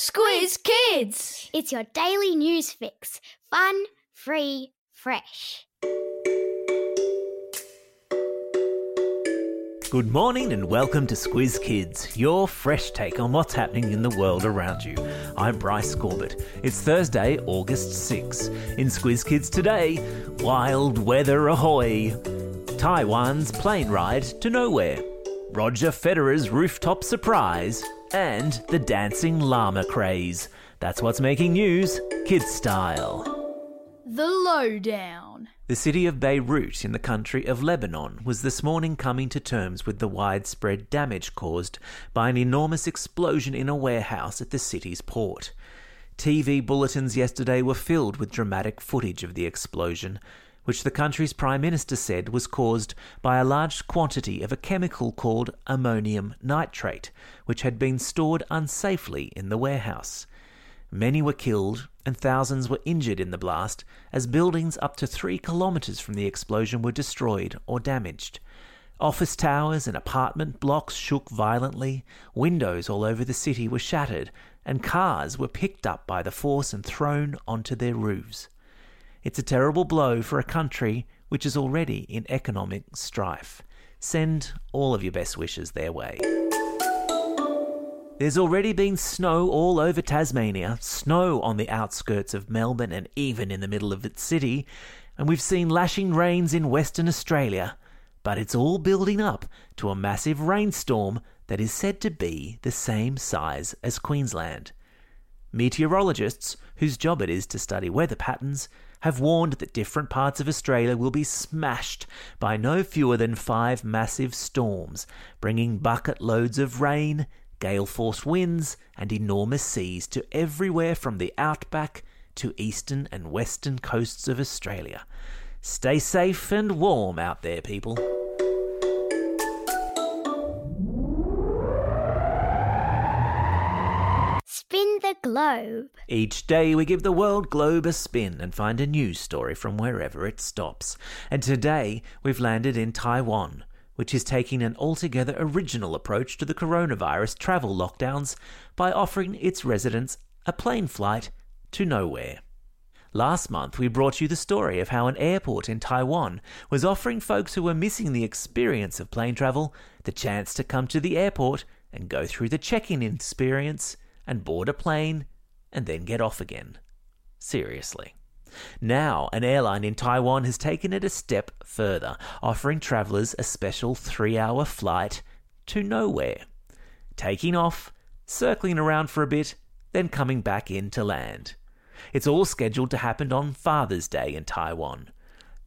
Squiz Kids! It's your daily news fix. Fun, free, fresh. Good morning and welcome to Squiz Kids, your fresh take on what's happening in the world around you. I'm Bryce Corbett. It's Thursday, August 6. In Squiz Kids today, wild weather ahoy! Taiwan's plane ride to nowhere. Roger Federer's rooftop surprise and the dancing llama craze. That's what's making news, kids style. The Lowdown. The city of Beirut in the country of Lebanon was this morning coming to terms with the widespread damage caused by an enormous explosion in a warehouse at the city's port. TV bulletins yesterday were filled with dramatic footage of the explosion, which the country's prime minister said was caused by a large quantity of a chemical called ammonium nitrate, which had been stored unsafely in the warehouse. Many were killed and thousands were injured in the blast as buildings up to three kilometres from the explosion were destroyed or damaged. Office towers and apartment blocks shook violently, windows all over the city were shattered, and cars were picked up by the force and thrown onto their roofs. It's a terrible blow for a country which is already in economic strife. Send all of your best wishes their way. There's already been snow all over Tasmania, snow on the outskirts of Melbourne, and even in the middle of its city, and we've seen lashing rains in Western Australia. But it's all building up to a massive rainstorm that is said to be the same size as Queensland. Meteorologists, whose job it is to study weather patterns, have warned that different parts of Australia will be smashed by no fewer than five massive storms, bringing bucket loads of rain, gale force winds, and enormous seas to everywhere from the outback to eastern and western coasts of Australia. Stay safe and warm out there, people. The globe. Each day we give the world globe a spin and find a news story from wherever it stops. And today we've landed in Taiwan, which is taking an altogether original approach to the coronavirus travel lockdowns by offering its residents a plane flight to nowhere. Last month, we brought you the story of how an airport in Taiwan was offering folks who were missing the experience of plane travel the chance to come to the airport and go through the check in experience and board a plane and then get off again. Seriously. Now, an airline in Taiwan has taken it a step further, offering travellers a special three hour flight to nowhere. Taking off, circling around for a bit, then coming back in to land. It's all scheduled to happen on Father's Day in Taiwan.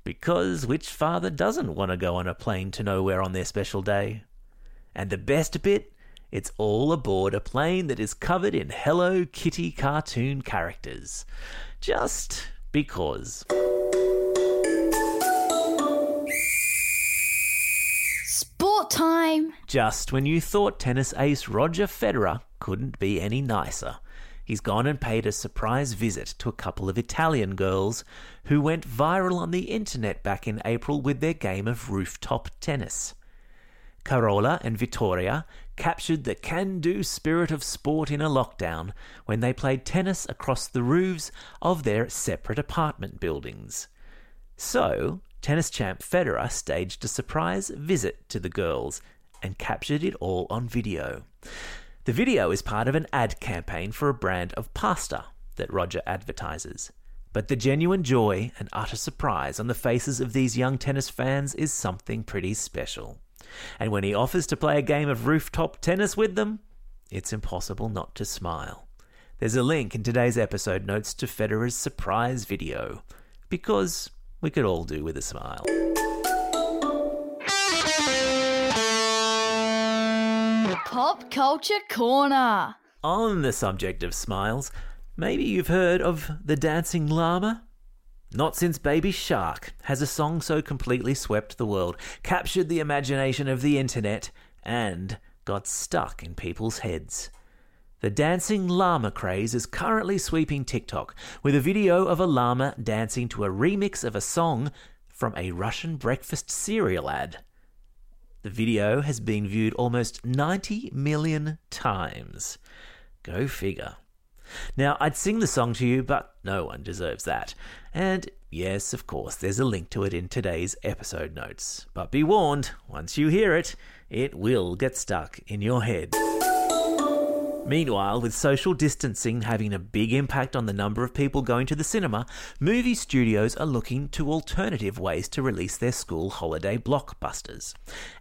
Because which father doesn't want to go on a plane to nowhere on their special day? And the best bit? It's all aboard a plane that is covered in Hello Kitty cartoon characters. Just because. Sport time! Just when you thought tennis ace Roger Federer couldn't be any nicer. He's gone and paid a surprise visit to a couple of Italian girls who went viral on the internet back in April with their game of rooftop tennis. Carola and Vittoria captured the can do spirit of sport in a lockdown when they played tennis across the roofs of their separate apartment buildings. So, tennis champ Federer staged a surprise visit to the girls and captured it all on video. The video is part of an ad campaign for a brand of pasta that Roger advertises. But the genuine joy and utter surprise on the faces of these young tennis fans is something pretty special. And when he offers to play a game of rooftop tennis with them, it's impossible not to smile. There's a link in today's episode notes to Federer's surprise video, because we could all do with a smile. Pop Culture Corner. On the subject of smiles, maybe you've heard of the dancing llama? Not since Baby Shark has a song so completely swept the world, captured the imagination of the internet, and got stuck in people's heads. The dancing llama craze is currently sweeping TikTok with a video of a llama dancing to a remix of a song from a Russian breakfast cereal ad. The video has been viewed almost 90 million times. Go figure. Now, I'd sing the song to you, but no one deserves that. And yes, of course, there's a link to it in today's episode notes. But be warned, once you hear it, it will get stuck in your head. Meanwhile, with social distancing having a big impact on the number of people going to the cinema, movie studios are looking to alternative ways to release their school holiday blockbusters.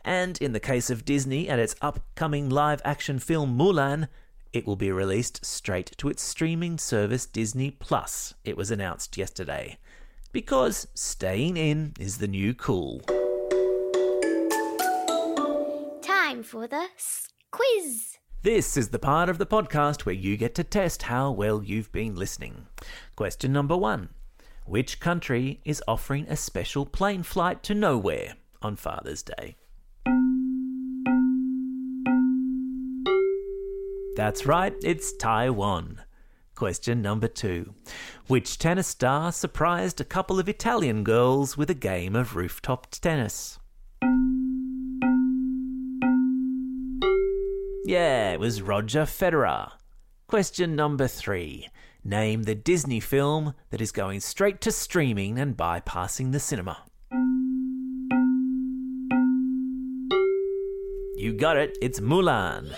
And in the case of Disney and its upcoming live action film Mulan, it will be released straight to its streaming service Disney Plus, it was announced yesterday. Because staying in is the new cool. Time for the quiz. This is the part of the podcast where you get to test how well you've been listening. Question number one Which country is offering a special plane flight to nowhere on Father's Day? That's right, it's Taiwan. Question number two Which tennis star surprised a couple of Italian girls with a game of rooftop tennis? Yeah, it was Roger Federer. Question number three. Name the Disney film that is going straight to streaming and bypassing the cinema. You got it, it's Mulan.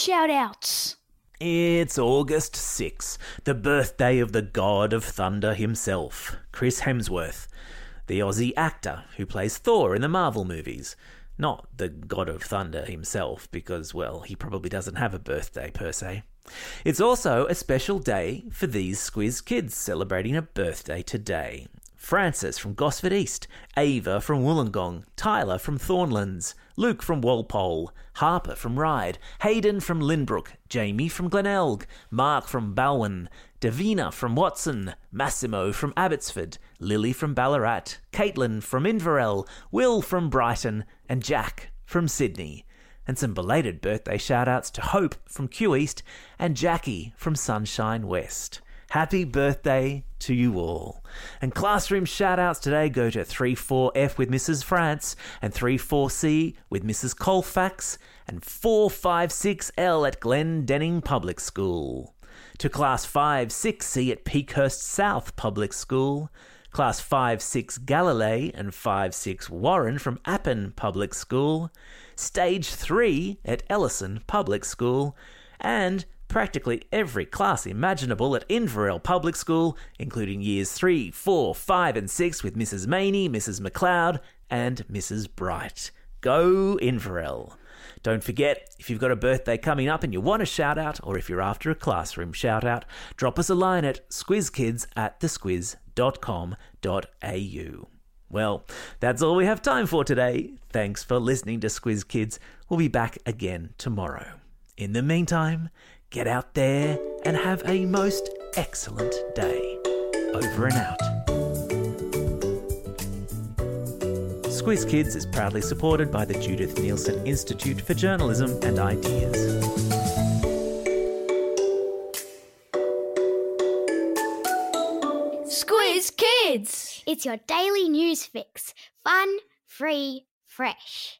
Shout outs. It's August 6, the birthday of the god of thunder himself, Chris Hemsworth, the Aussie actor who plays Thor in the Marvel movies. Not the god of thunder himself, because, well, he probably doesn't have a birthday per se. It's also a special day for these Squiz kids celebrating a birthday today. Francis from Gosford East, Ava from Wollongong, Tyler from Thornlands, Luke from Walpole, Harper from Ryde, Hayden from Lynbrook, Jamie from Glenelg, Mark from Balwyn, Davina from Watson, Massimo from Abbotsford, Lily from Ballarat, Caitlin from Inverell, Will from Brighton, and Jack from Sydney. And some belated birthday shout outs to Hope from Kew East and Jackie from Sunshine West. Happy birthday to you all. And classroom shout outs today go to 34F with Mrs. France and 34C with Mrs. Colfax and 456L at Glendenning Public School. To Class 5-6C at Peakhurst South Public School. Class 5-6 Galilee and 5-6 Warren from Appin Public School. Stage 3 at Ellison Public School. And practically every class imaginable at Inverell Public School, including years 3, 4, 5, and 6 with Mrs. Maney, Mrs. McLeod, and Mrs. Bright. Go Inverell. Don't forget, if you've got a birthday coming up and you want a shout out, or if you're after a classroom shout out, drop us a line at squizkids at thesquiz.com.au. Well, that's all we have time for today. Thanks for listening to Squiz Kids. We'll be back again tomorrow. In the meantime, get out there and have a most excellent day. Over and out. Squiz Kids is proudly supported by the Judith Neilson Institute for Journalism and Ideas. Squiz Kids. It's your daily news fix. Fun, free, fresh.